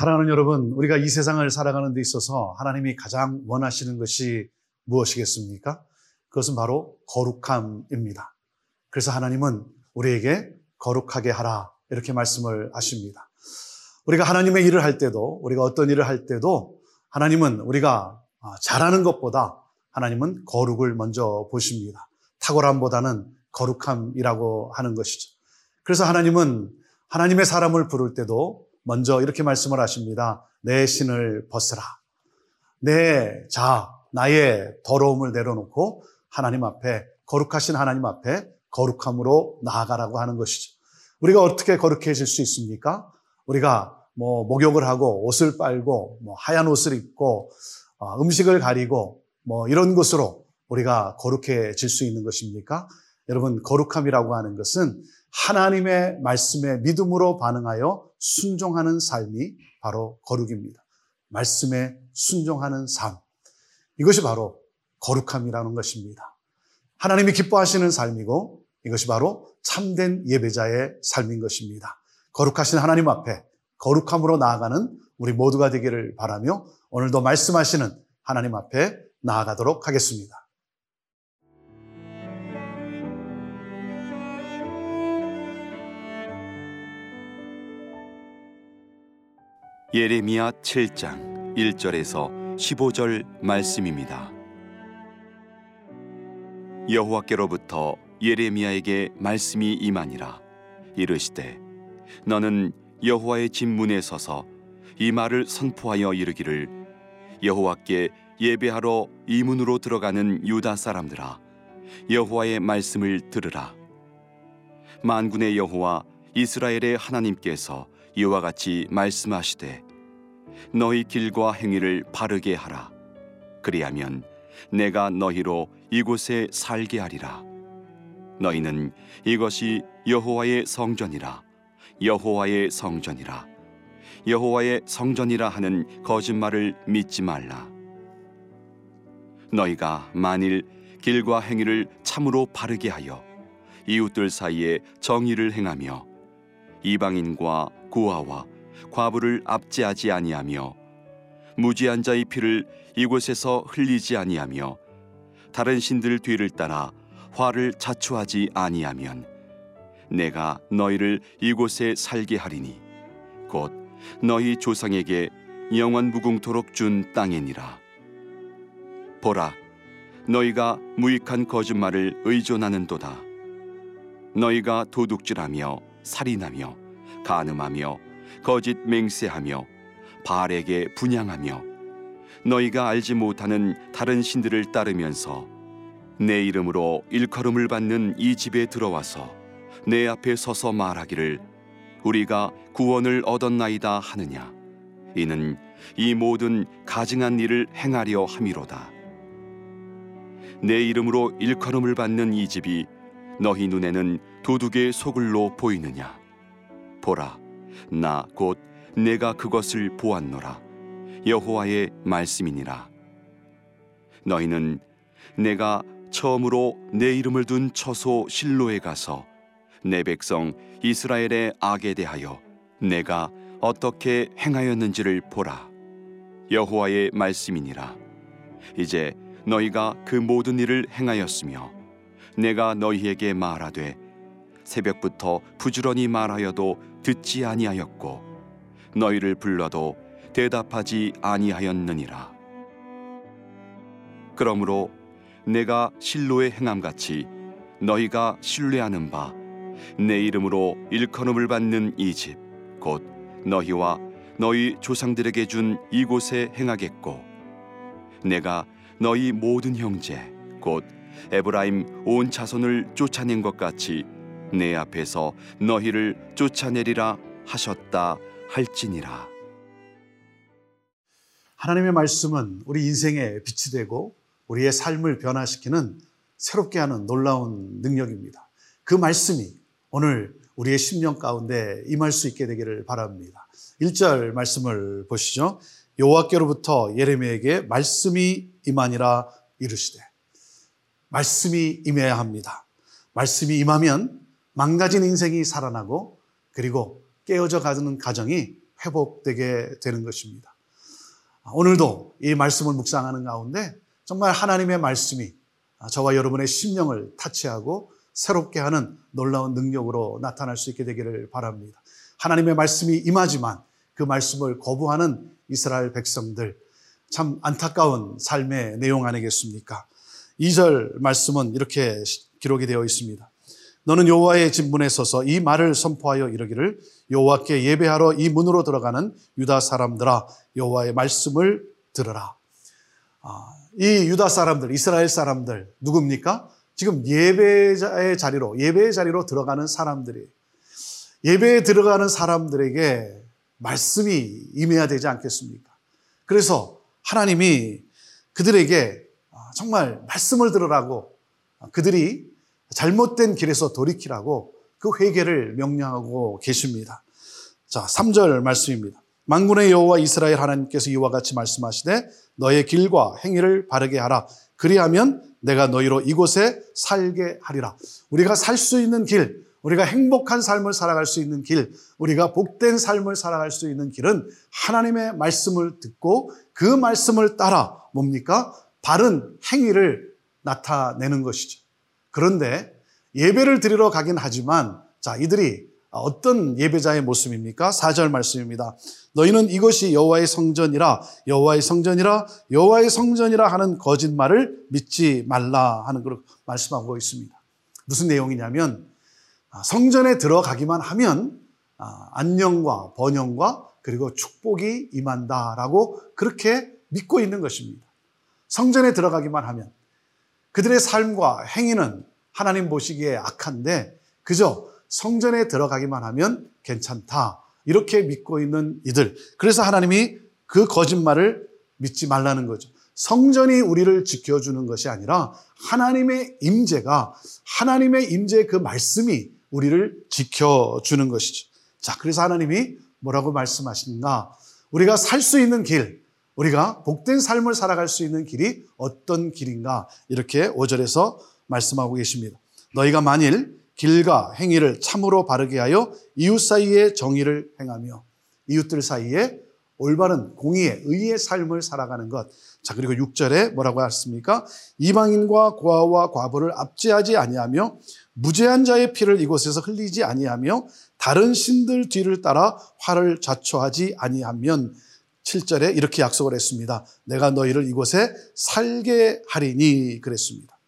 사랑하는 여러분, 우리가 이 세상을 살아가는 데 있어서 하나님이 가장 원하시는 것이 무엇이겠습니까? 그것은 바로 거룩함입니다. 그래서 하나님은 우리에게 거룩하게 하라 이렇게 말씀을 하십니다. 우리가 하나님의 일을 할 때도 우리가 어떤 일을 할 때도 하나님은 우리가 아, 잘하는 것보다 하나님은 거룩을 먼저 보십니다. 탁월함보다는 거룩함이라고 하는 것이죠. 그래서 하나님은 하나님의 사람을 부를 때도 먼저 이렇게 말씀을 하십니다. 내 신을 벗으라. 내 자, 나의 더러움을 내려놓고 하나님 앞에, 거룩하신 하나님 앞에 거룩함으로 나아가라고 하는 것이죠. 우리가 어떻게 거룩해질 수 있습니까? 우리가 뭐 목욕을 하고 옷을 빨고 뭐 하얀 옷을 입고 어, 음식을 가리고 뭐 이런 것으로 우리가 거룩해질 수 있는 것입니까? 여러분 거룩함이라고 하는 것은 하나님의 말씀에 믿음으로 반응하여 순종하는 삶이 바로 거룩입니다. 말씀에 순종하는 삶. 이것이 바로 거룩함이라는 것입니다. 하나님이 기뻐하시는 삶이고 이것이 바로 참된 예배자의 삶인 것입니다. 거룩하신 하나님 앞에 거룩함으로 나아가는 우리 모두가 되기를 바라며 오늘도 말씀하시는 하나님 앞에 나아가도록 하겠습니다. 예레미야 7장 1절에서 15절 말씀입니다. 여호와께로부터 예레미야에게 말씀이 임하니라 이르시되 너는 여호와의 집문에 서서 이 말을 선포하여 이르기를 여호와께 예배하러 이 문으로 들어가는 유다 사람들아 여호와의 말씀을 들으라 만군의 여호와 이스라엘의 하나님께서 이와 같이 말씀하시되 너희 길과 행위를 바르게 하라. 그리하면 내가 너희로 이곳에 살게 하리라. 너희는 이것이 여호와의 성전이라. 여호와의 성전이라. 여호와의 성전이라 하는 거짓말을 믿지 말라. 너희가 만일 길과 행위를 참으로 바르게 하여 이웃들 사이에 정의를 행하며 이방인과 고아와 과부를 압제하지 아니하며 무지한 자의 피를 이곳에서 흘리지 아니하며 다른 신들 뒤를 따라 화를 자초하지 아니하면 내가 너희를 이곳에 살게 하리니 곧 너희 조상에게 영원 무궁토록 준 땅이니라. 보라 너희가 무익한 거짓말을 의존하는도다. 너희가 도둑질하며 살인하며 간음하며 거짓 맹세하며 발에게 분양하며 너희가 알지 못하는 다른 신들을 따르면서 내 이름으로 일컬음을 받는 이 집에 들어와서 내 앞에 서서 말하기를 우리가 구원을 얻었나이다 하느냐. 이는 이 모든 가증한 일을 행하려 함이로다. 내 이름으로 일컬음을 받는 이 집이 너희 눈에는 도둑의 소굴로 보이느냐? 보라 나 곧 내가 그것을 보았노라. 여호와의 말씀이니라. 너희는 내가 처음으로 내 이름을 둔 처소 실로에 가서 내 백성 이스라엘의 악에 대하여 내가 어떻게 행하였는지를 보라. 여호와의 말씀이니라. 이제 너희가 그 모든 일을 행하였으며 내가 너희에게 말하되 새벽부터 부지런히 말하여도 듣지 아니하였고 너희를 불러도 대답하지 아니하였느니라. 그러므로 내가 실로의 행함같이 너희가 신뢰하는 바 내 이름으로 일컬음을 받는 이 집 곧 너희와 너희 조상들에게 준 이곳에 행하겠고 내가 너희 모든 형제 곧 에브라임 온 자손을 쫓아낸 것 같이 내 앞에서 너희를 쫓아내리라 하셨다 할지니라. 하나님의 말씀은 우리 인생의 빛이 되고 우리의 삶을 변화시키는 새롭게 하는 놀라운 능력입니다. 그 말씀이 오늘 우리의 심령 가운데 임할 수 있게 되기를 바랍니다. 1절 말씀을 보시죠. 여호와께로부터 예레미야에게 말씀이 임하니라 이르시되 말씀이 임해야 합니다. 말씀이 임하면 망가진 인생이 살아나고 그리고 깨어져 가는 가정이 회복되게 되는 것입니다. 오늘도 이 말씀을 묵상하는 가운데 정말 하나님의 말씀이 저와 여러분의 심령을 타치하고 새롭게 하는 놀라운 능력으로 나타날 수 있게 되기를 바랍니다. 하나님의 말씀이 임하지만 그 말씀을 거부하는 이스라엘 백성들 참 안타까운 삶의 내용 아니겠습니까? 2절 말씀은 이렇게 기록이 되어 있습니다. 너는 여호와의 진문에 서서 이 말을 선포하여 이르기를 여호와께 예배하러 이 문으로 들어가는 유다 사람들아 여호와의 말씀을 들으라. 아, 이 유다 사람들, 이스라엘 사람들 누굽니까? 지금 예배자의 자리로 예배의 자리로 들어가는 사람들이 예배에 들어가는 사람들에게 말씀이 임해야 되지 않겠습니까? 그래서 하나님이 그들에게 아, 정말 말씀을 들으라고 그들이 잘못된 길에서 돌이키라고 그 회개를 명령하고 계십니다. 자, 3절 말씀입니다. 만군의 여호와 이스라엘 하나님께서 이와 같이 말씀하시되 너의 길과 행위를 바르게 하라. 그리하면 내가 너희로 이곳에 살게 하리라. 우리가 살 수 있는 길, 우리가 행복한 삶을 살아갈 수 있는 길, 우리가 복된 삶을 살아갈 수 있는 길은 하나님의 말씀을 듣고 그 말씀을 따라 뭡니까? 바른 행위를 나타내는 것이죠. 그런데 예배를 드리러 가긴 하지만 자, 이들이 어떤 예배자의 모습입니까? 4절 말씀입니다. 너희는 이것이 여호와의 성전이라 여호와의 성전이라 여호와의 성전이라 하는 거짓말을 믿지 말라 하는 걸 말씀하고 있습니다. 무슨 내용이냐면 아, 성전에 들어가기만 하면 아, 안녕과 번영과 그리고 축복이 임한다라고 그렇게 믿고 있는 것입니다. 성전에 들어가기만 하면 그들의 삶과 행위는 하나님 보시기에 악한데 그저 성전에 들어가기만 하면 괜찮다. 이렇게 믿고 있는 이들. 그래서 하나님이 그 거짓말을 믿지 말라는 거죠. 성전이 우리를 지켜주는 것이 아니라 하나님의 임재가 하나님의 임재 그 말씀이 우리를 지켜주는 것이죠. 자, 그래서 하나님이 뭐라고 말씀하시는가? 우리가 살 수 있는 길, 우리가 복된 삶을 살아갈 수 있는 길이 어떤 길인가? 이렇게 5절에서 말씀하고 계십니다. 너희가 만일 길과 행위를 참으로 바르게 하여 이웃 사이에 정의를 행하며 이웃들 사이에 올바른 공의의 의의 삶을 살아가는 것. 자, 그리고 6절에 뭐라고 했습니까? 이방인과 고아와 과부를 압제하지 아니하며 무죄한 자의 피를 이곳에서 흘리지 아니하며 다른 신들 뒤를 따라 화를 자초하지 아니하면 7절에 이렇게 약속을 했습니다. 내가 너희를 이곳에 살게 하리니 그랬습니다.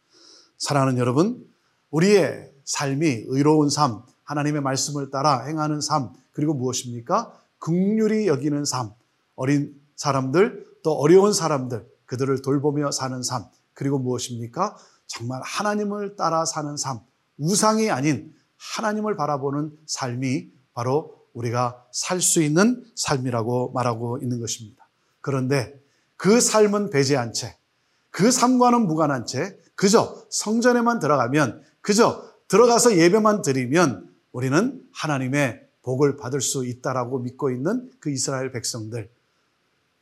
사랑하는 여러분, 우리의 삶이 의로운 삶, 하나님의 말씀을 따라 행하는 삶, 그리고 무엇입니까? 극률이 여기는 삶, 어린 사람들, 또 어려운 사람들, 그들을 돌보며 사는 삶, 그리고 무엇입니까? 정말 하나님을 따라 사는 삶, 우상이 아닌 하나님을 바라보는 삶이 바로 우리가 살 수 있는 삶이라고 말하고 있는 것입니다. 그런데 그 삶은 배제한 채, 그 삶과는 무관한 채, 그저 성전에만 들어가면, 그저 들어가서 예배만 드리면 우리는 하나님의 복을 받을 수 있다라고 믿고 있는 그 이스라엘 백성들.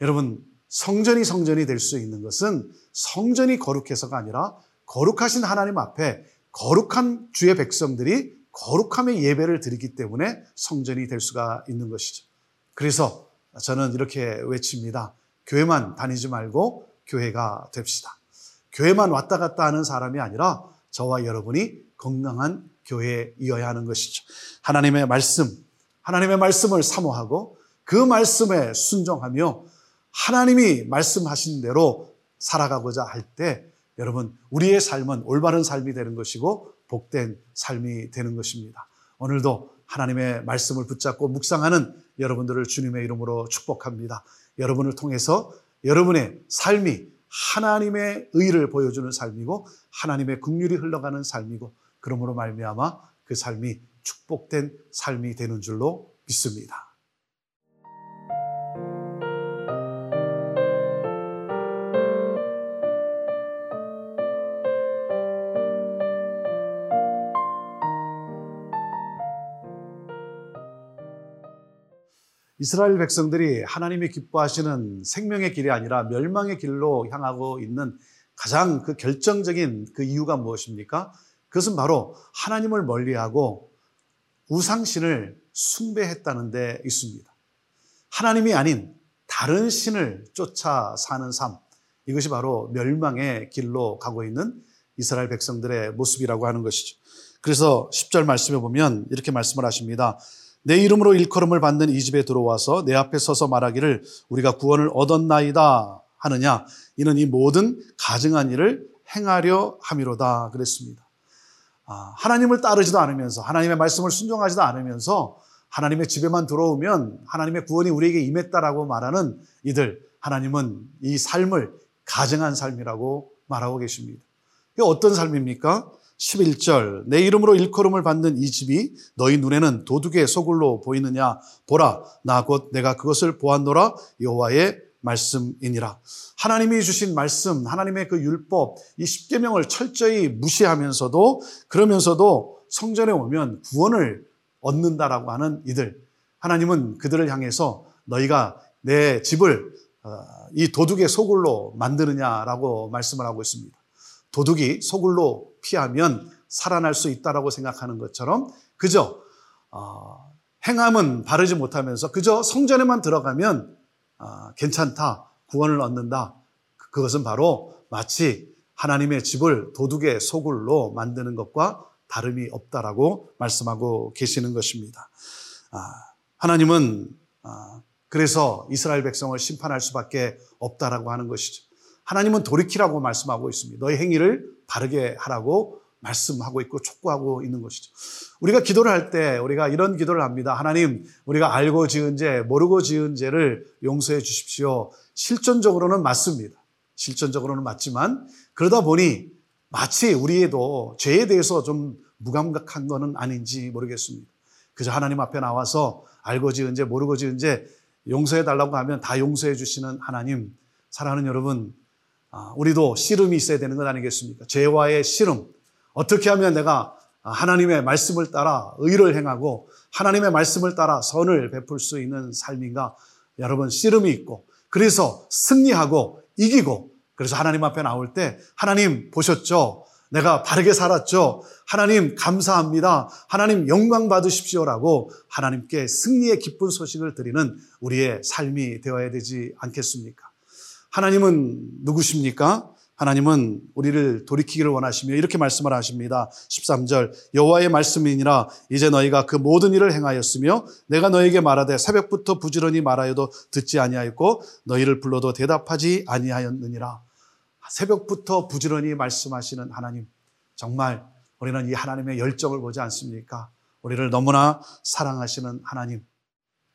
여러분, 성전이 성전이 될 수 있는 것은 성전이 거룩해서가 아니라 거룩하신 하나님 앞에 거룩한 주의 백성들이 거룩함의 예배를 드리기 때문에 성전이 될 수가 있는 것이죠. 그래서 저는 이렇게 외칩니다. 교회만 다니지 말고 교회가 됩시다. 교회만 왔다 갔다 하는 사람이 아니라 저와 여러분이 건강한 교회이어야 하는 것이죠. 하나님의 말씀, 하나님의 말씀을 사모하고 그 말씀에 순종하며 하나님이 말씀하신 대로 살아가고자 할 때 여러분 우리의 삶은 올바른 삶이 되는 것이고 복된 삶이 되는 것입니다. 오늘도 하나님의 말씀을 붙잡고 묵상하는 여러분들을 주님의 이름으로 축복합니다. 여러분을 통해서 여러분의 삶이 하나님의 의를 보여주는 삶이고 하나님의 국률이 흘러가는 삶이고 그러므로 말미암아 그 삶이 축복된 삶이 되는 줄로 믿습니다. 이스라엘 백성들이 하나님이 기뻐하시는 생명의 길이 아니라 멸망의 길로 향하고 있는 가장 그 결정적인 그 이유가 무엇입니까? 그것은 바로 하나님을 멀리하고 우상신을 숭배했다는 데 있습니다. 하나님이 아닌 다른 신을 쫓아 사는 삶. 이것이 바로 멸망의 길로 가고 있는 이스라엘 백성들의 모습이라고 하는 것이죠. 그래서 10절 말씀에 보면 이렇게 말씀을 하십니다. 내 이름으로 일컬음을 받는 이 집에 들어와서 내 앞에 서서 말하기를 우리가 구원을 얻었나이다 하느냐 이는 이 모든 가증한 일을 행하려 함이로다 그랬습니다. 아, 하나님을 따르지도 않으면서 하나님의 말씀을 순종하지도 않으면서 하나님의 집에만 들어오면 하나님의 구원이 우리에게 임했다라고 말하는 이들 하나님은 이 삶을 가증한 삶이라고 말하고 계십니다. 이게 어떤 삶입니까? 11절 내 이름으로 일컬음을 받는 이 집이 너희 눈에는 도둑의 소굴로 보이느냐 보라 나 곧 내가 그것을 보았노라 여호와의 말씀이니라. 하나님이 주신 말씀, 하나님의 그 율법, 이 십계명을 철저히 무시하면서도 그러면서도 성전에 오면 구원을 얻는다라고 하는 이들. 하나님은 그들을 향해서 너희가 내 집을 어, 이 도둑의 소굴로 만드느냐라고 말씀을 하고 있습니다. 도둑이 소굴로 피하면 살아날 수 있다라고 생각하는 것처럼 그저 어, 행함은 바르지 못하면서 그저 성전에만 들어가면 아, 괜찮다, 구원을 얻는다. 그것은 바로 마치 하나님의 집을 도둑의 소굴로 만드는 것과 다름이 없다라고 말씀하고 계시는 것입니다. 아, 하나님은 아, 그래서 이스라엘 백성을 심판할 수밖에 없다라고 하는 것이죠. 하나님은 돌이키라고 말씀하고 있습니다. 너의 행위를 바르게 하라고 말씀하고 있고 촉구하고 있는 것이죠. 우리가 기도를 할 때 우리가 이런 기도를 합니다. 하나님, 우리가 알고 지은 죄, 모르고 지은 죄를 용서해 주십시오. 실존적으로는 맞습니다. 실존적으로는 맞지만 그러다 보니 마치 우리에도 죄에 대해서 좀 무감각한 것은 아닌지 모르겠습니다. 그저 하나님 앞에 나와서 알고 지은 죄, 모르고 지은 죄 용서해 달라고 하면 다 용서해 주시는 하나님. 사랑하는 여러분, 아, 우리도 씨름이 있어야 되는 것 아니겠습니까? 죄와의 씨름. 어떻게 하면 내가 하나님의 말씀을 따라 의를 행하고 하나님의 말씀을 따라 선을 베풀 수 있는 삶인가? 여러분 씨름이 있고 그래서 승리하고 이기고 그래서 하나님 앞에 나올 때 하나님 보셨죠? 내가 바르게 살았죠? 하나님 감사합니다. 하나님 영광 받으십시오라고 하나님께 승리의 기쁜 소식을 드리는 우리의 삶이 되어야 되지 않겠습니까? 하나님은 누구십니까? 하나님은 우리를 돌이키기를 원하시며 이렇게 말씀을 하십니다. 13절 여호와의 말씀이니라 이제 너희가 그 모든 일을 행하였으며 내가 너에게 말하되 새벽부터 부지런히 말하여도 듣지 아니하였고 너희를 불러도 대답하지 아니하였느니라. 새벽부터 부지런히 말씀하시는 하나님 정말 우리는 이 하나님의 열정을 보지 않습니까? 우리를 너무나 사랑하시는 하나님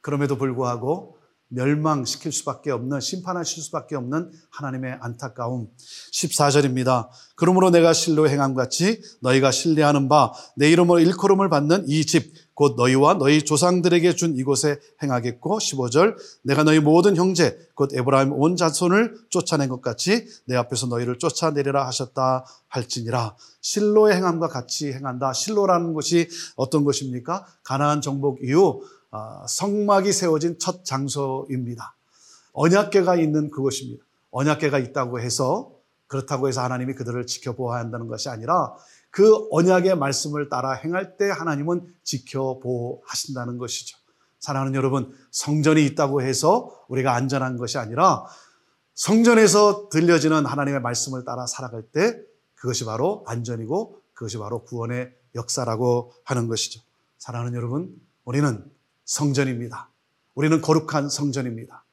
그럼에도 불구하고 멸망시킬 수밖에 없는 심판하실 수밖에 없는 하나님의 안타까움 14절입니다. 그러므로 내가 실로 행함 같이 너희가 신뢰하는 바 내 이름으로 일컬음을 받는 이 집 곧 너희와 너희 조상들에게 준 이곳에 행하겠고 15절 내가 너희 모든 형제 곧 에브라임 온 자손을 쫓아낸 것 같이 내 앞에서 너희를 쫓아내리라 하셨다 할지니라 실로의 행함과 같이 행한다. 실로라는 것이 어떤 것입니까? 가나안 정복 이후 아, 성막이 세워진 첫 장소입니다. 언약계가 있는 그곳입니다. 언약계가 있다고 해서 그렇다고 해서 하나님이 그들을 지켜보아야 한다는 것이 아니라 그 언약의 말씀을 따라 행할 때 하나님은 지켜보하신다는 것이죠. 사랑하는 여러분, 성전이 있다고 해서 우리가 안전한 것이 아니라 성전에서 들려지는 하나님의 말씀을 따라 살아갈 때 그것이 바로 안전이고 그것이 바로 구원의 역사라고 하는 것이죠. 사랑하는 여러분, 우리는 성전입니다. 우리는 거룩한 성전입니다.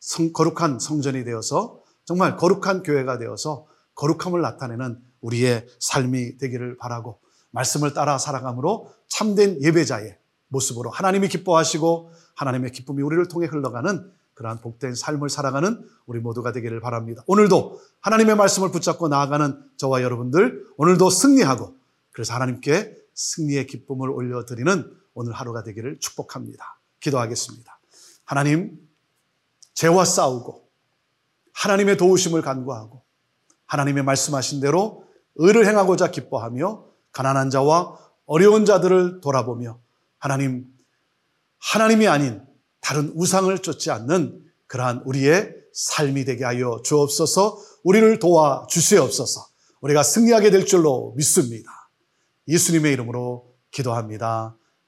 성, 거룩한 성전이 되어서 정말 거룩한 교회가 되어서 거룩함을 나타내는 우리의 삶이 되기를 바라고 말씀을 따라 살아감으로 참된 예배자의 모습으로 하나님이 기뻐하시고 하나님의 기쁨이 우리를 통해 흘러가는 그러한 복된 삶을 살아가는 우리 모두가 되기를 바랍니다. 오늘도 하나님의 말씀을 붙잡고 나아가는 저와 여러분들 오늘도 승리하고 그래서 하나님께 승리의 기쁨을 올려드리는 오늘 하루가 되기를 축복합니다. 기도하겠습니다. 하나님, 죄와 싸우고 하나님의 도우심을 간구하고 하나님의 말씀하신 대로 의를 행하고자 기뻐하며 가난한 자와 어려운 자들을 돌아보며 하나님, 하나님이 아닌 다른 우상을 쫓지 않는 그러한 우리의 삶이 되게 하여 주옵소서 우리를 도와 주시옵소서 우리가 승리하게 될 줄로 믿습니다. 예수님의 이름으로 기도합니다.